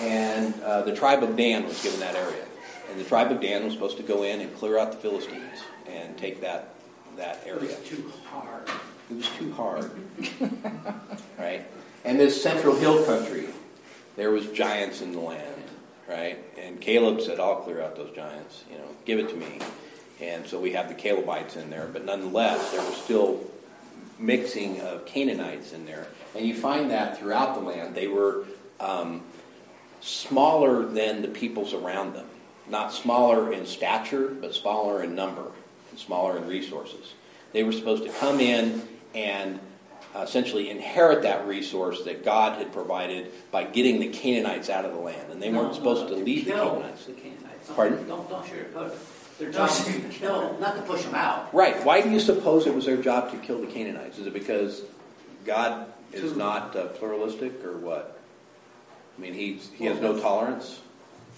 and uh, the tribe of Dan was given that area. And the tribe of Dan was supposed to go in and clear out the Philistines and take that, that It area. was too hard. It was too hard. right? And this central hill country, there was giants in the land, right? And Caleb said, I'll clear out those giants, you know, give it to me. And so we have the Calebites in there, but nonetheless, there was still mixing of Canaanites in there. And you find that throughout the land. They were um, smaller than the peoples around them. Not smaller in stature, but smaller in number, and smaller in resources. They were supposed to come in and uh, essentially inherit that resource that God had provided by getting the Canaanites out of the land. And they No, weren't supposed no, to leave the Canaanites. The Canaanites. Don't- Pardon? Don't, don't sugarcoat it. Their job is to kill, not to push them out. Right. Why do you suppose it was their job to kill the Canaanites? Is it because God is To- not uh, pluralistic or what? I mean, he's, he has no tolerance?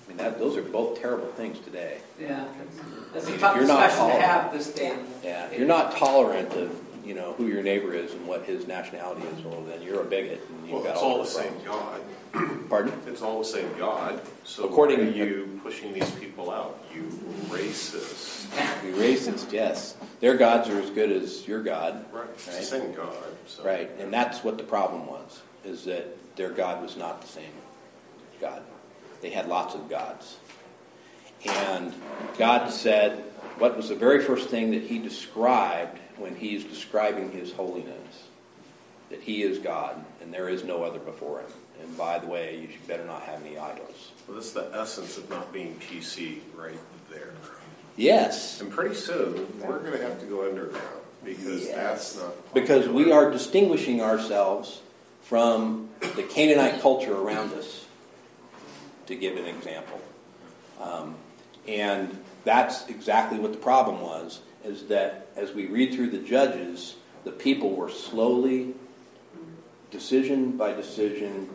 I mean, that, those are both terrible things today. Yeah, that's I a mean, tough if you're not discussion to tolerant- have this day. Yeah, if you're not tolerant of, you know, who your neighbor is and what his nationality is, well, then you're a bigot and you've Well, got it's all all the same. God. Pardon? It's all the same God. So According- to are you pushing these people out? You racist. Be racist, yes. Their gods are as good as your God. Right. It's the same God. So. Right, and that's what the problem was, is that their God was not the same God. They had lots of gods. And God said, what was the very first thing that he described when he is describing his holiness? That he is God, and there is no other before him. And by the way, you should better not have any idols. Well, that's the essence of not being PC right there. Yes, And pretty soon, we're going to have to go underground because Yes. that's not. because we are distinguishing ourselves from the Canaanite culture around us, to give an example. Um, and that's exactly what the problem was, is that as we read through the Judges, the people were slowly, decision by decision,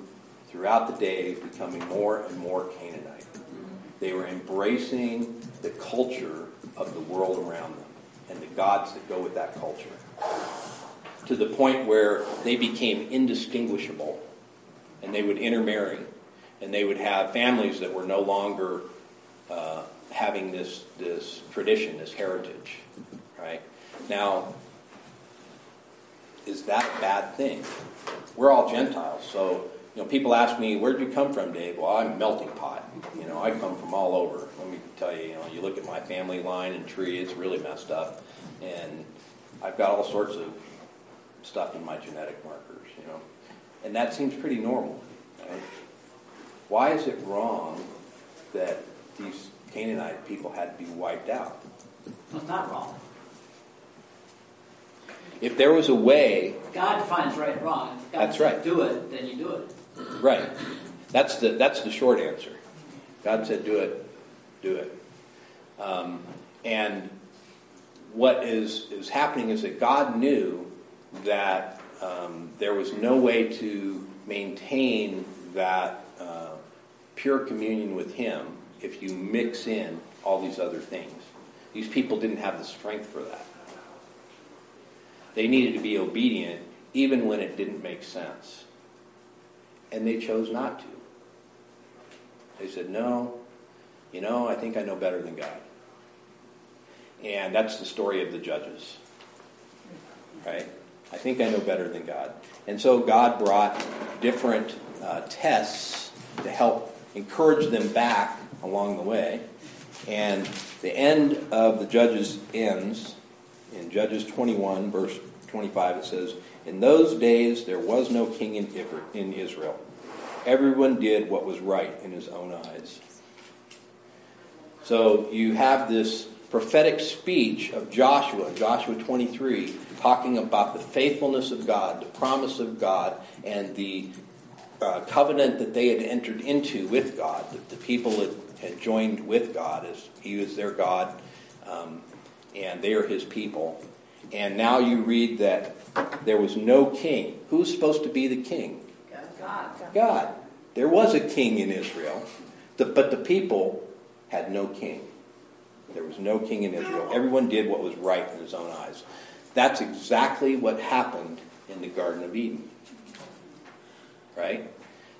throughout the day, becoming more and more Canaanite. They were embracing the culture of the world around them and the gods that go with that culture to the point where they became indistinguishable and they would intermarry and they would have families that were no longer uh, having this, this tradition, this heritage, right? Now, is that a bad thing? We're all Gentiles, so you know, people ask me, "Where'd you come from, Dave?" Well, I'm a melting pot. You know, I come from all over. Let me tell you, you know, you look at my family line and tree; it's really messed up, and I've got all sorts of stuff in my genetic markers. You know, and that seems pretty normal. Right? Why is it wrong that these Canaanite people had to be wiped out? It's not wrong. If there was a way, God defines right and wrong. If God That's right. Do it, then you do it. right? That's the that's the short answer. God said, "Do it, do it." Um, and what is is happening is that God knew that um, there was no way to maintain that pure communion with Him if you mix in all these other things. These people didn't have the strength for that. They needed to be obedient even when it didn't make sense. And they chose not to. They said, No, you know, I think I know better than God. And that's the story of the judges. Right? I think I know better than God. And so God brought different uh, tests to help encourage them back along the way. And the end of the Judges ends in Judges 21, verse 25. It says, In those days there was no king in Israel. Everyone did what was right in his own eyes. So you have this prophetic speech of Joshua, Joshua 23, talking about the faithfulness of God, the promise of God, and the uh, covenant that they had entered into with God, that the people had, had joined with God as He was their God, um, and they are His people. And now you read that there was no king. Who's supposed to be the king? God. God. There was a king in Israel, but the people had no king. There was no king in Israel. Everyone did what was right in his own eyes. That's exactly what happened in the Garden of Eden. Right?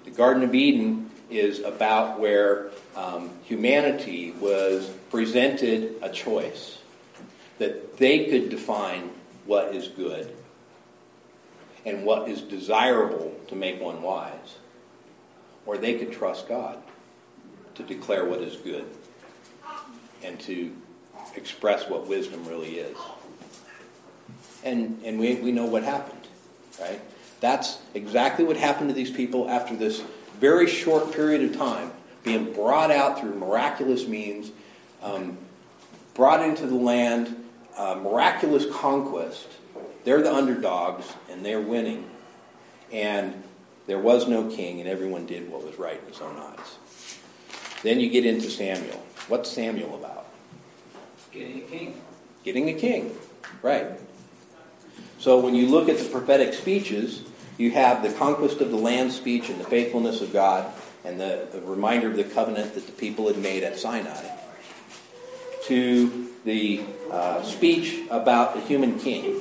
The Garden of Eden is about where um, humanity was presented a choice that they could define what is good and what is desirable to make one wise. Or they could trust God to declare what is good and to express what wisdom really is. And, and we, we know what happened, right? That's exactly what happened to these people after this very short period of time, being brought out through miraculous means, um, brought into the land, uh, miraculous conquest. They're the underdogs, and they're winning. And there was no king, and everyone did what was right in his own eyes. Then you get into Samuel. What's Samuel about? Getting a king. Getting a king, right. So when you look at the prophetic speeches, you have the conquest of the land speech and the faithfulness of God and the, the reminder of the covenant that the people had made at Sinai, to the uh, speech about the human king.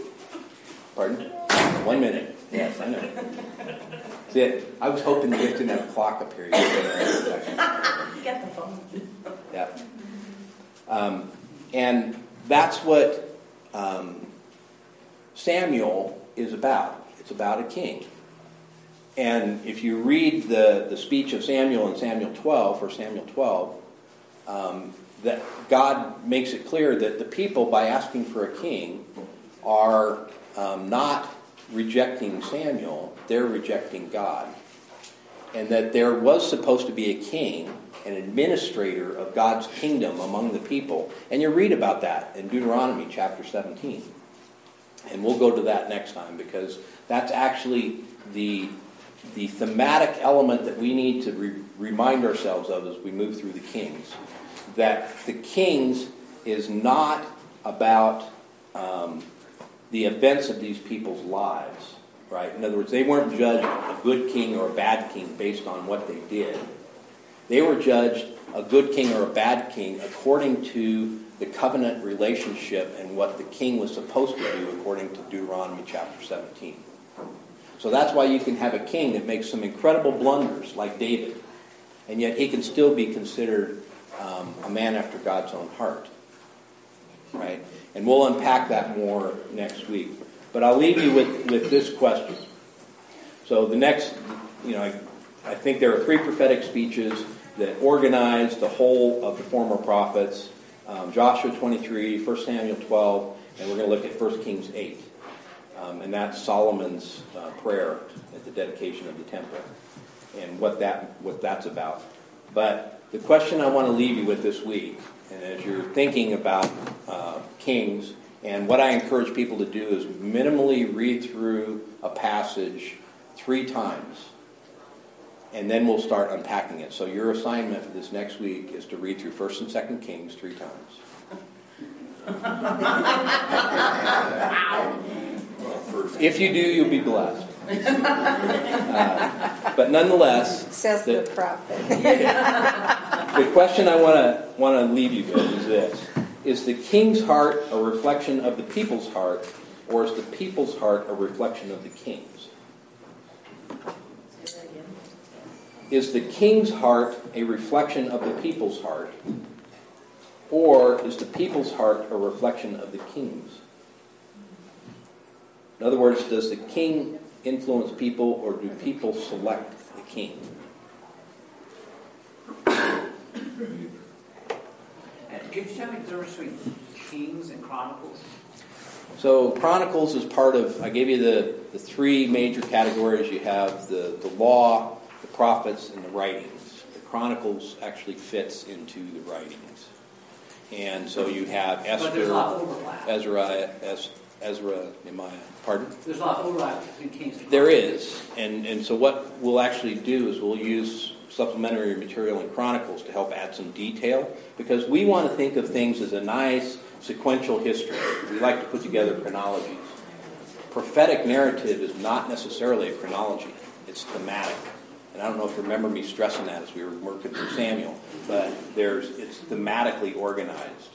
Pardon? One minute. Yes, I know. See. I was hoping to get to that clock up here. You the phone. Yeah. Um, and that's what um, Samuel is about. It's about a king. And if you read the, the speech of Samuel in Samuel 12, or Samuel 12, um, that God makes it clear that the people, by asking for a king, are um, not rejecting Samuel, they're rejecting God. And that there was supposed to be a king, an administrator of God's kingdom among the people. And you read about that in Deuteronomy chapter 17. And we'll go to that next time because that's actually the, the thematic element that we need to re- remind ourselves of as we move through the kings. That the kings is not about um, the events of these people's lives, right? In other words, they weren't judged a good king or a bad king based on what they did. They were judged a good king or a bad king according to the covenant relationship and what the king was supposed to do according to Deuteronomy chapter 17. So that's why you can have a king that makes some incredible blunders like David, and yet he can still be considered um, a man after God's own heart. Right? And we'll unpack that more next week. But I'll leave you with, with this question. So the next, you know, I, I think there are three prophetic speeches that organize the whole of the former prophets um, Joshua 23, 1 Samuel 12, and we're going to look at 1 Kings 8. Um, and that's Solomon's uh, prayer at the dedication of the temple and what, that, what that's about. But the question I want to leave you with this week, and as you're thinking about uh, kings, and what I encourage people to do is minimally read through a passage three times and then we'll start unpacking it. So your assignment for this next week is to read through First and Second Kings three times. if you do, you'll be blessed. Uh, but nonetheless, says the, the prophet. the question I want to want to leave you with is this: Is the king's heart a reflection of the people's heart, or is the people's heart a reflection of the king's? Is the king's heart a reflection of the people's heart? Or is the people's heart a reflection of the king's? In other words, does the king influence people or do people select the king? And could you tell me the difference between Kings and Chronicles? So Chronicles is part of, I gave you the, the three major categories. You have the, the law, the prophets and the writings. The Chronicles actually fits into the writings. And so you have Esther, Ezra, Ezra, Nehemiah. Pardon? There's a lot of overlap between Kings and There is. And, and so what we'll actually do is we'll use supplementary material in Chronicles to help add some detail because we want to think of things as a nice sequential history. We like to put together chronologies. Prophetic narrative is not necessarily a chronology, it's thematic and I don't know if you remember me stressing that as we were working through Samuel, but there's it's thematically organized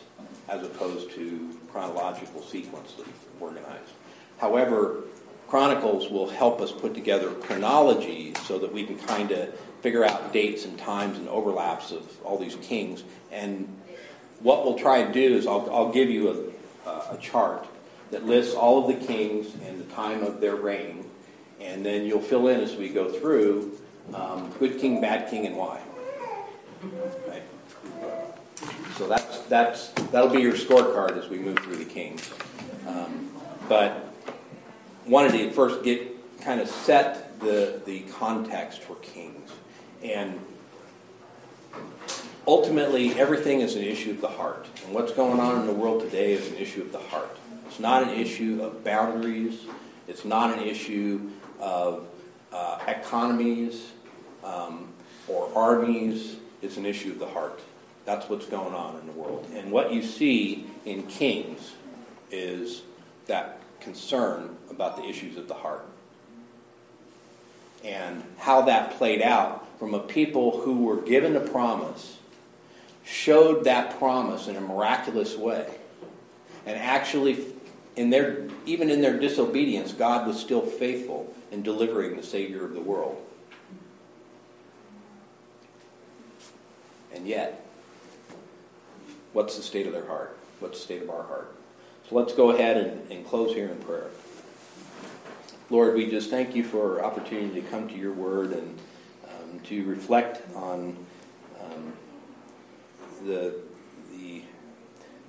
as opposed to chronological sequencely organized. However, Chronicles will help us put together chronology so that we can kind of figure out dates and times and overlaps of all these kings. And what we'll try and do is I'll, I'll give you a, a chart that lists all of the kings and the time of their reign, and then you'll fill in as we go through um, good king, bad king, and why. Right? So that's that's that'll be your scorecard as we move through the kings. Um, but wanted to first get kind of set the the context for kings, and ultimately everything is an issue of the heart. And what's going on in the world today is an issue of the heart. It's not an issue of boundaries. It's not an issue of uh, economies um, or armies. It's an issue of the heart. That's what's going on in the world. And what you see in Kings is that concern about the issues of the heart. And how that played out from a people who were given a promise, showed that promise in a miraculous way. And actually, in their, even in their disobedience, God was still faithful in delivering the Savior of the world. And yet, what's the state of their heart? What's the state of our heart? So let's go ahead and, and close here in prayer. Lord, we just thank you for opportunity to come to your word and um, to reflect on um, the, the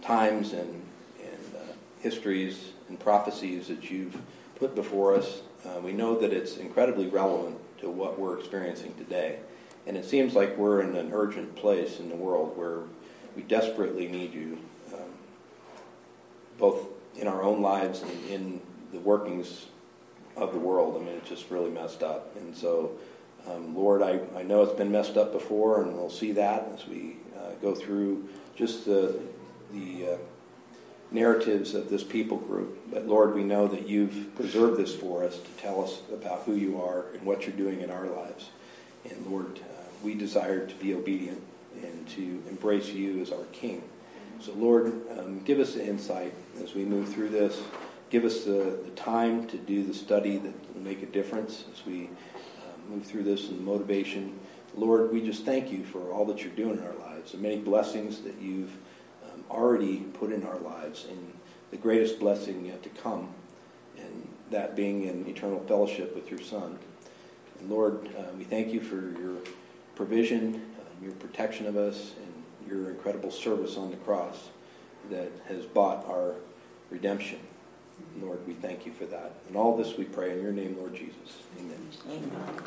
times and, and uh, histories and prophecies that you've put before us. Uh, we know that it's incredibly relevant to what we're experiencing today. And it seems like we're in an urgent place in the world where we desperately need you, um, both in our own lives and in the workings of the world. I mean, it's just really messed up. And so, um, Lord, I, I know it's been messed up before, and we'll see that as we uh, go through just the, the uh, narratives of this people group. But Lord, we know that you've preserved this for us to tell us about who you are and what you're doing in our lives. And Lord, we desire to be obedient and to embrace you as our King. So, Lord, um, give us the insight as we move through this. Give us the, the time to do the study that will make a difference as we uh, move through this and the motivation. Lord, we just thank you for all that you're doing in our lives, the many blessings that you've um, already put in our lives, and the greatest blessing yet to come, and that being in eternal fellowship with your Son. And Lord, uh, we thank you for your provision, um, your protection of us, and your incredible service on the cross that has bought our redemption. Lord, we thank you for that. And all this we pray in your name, Lord Jesus. Amen. Amen.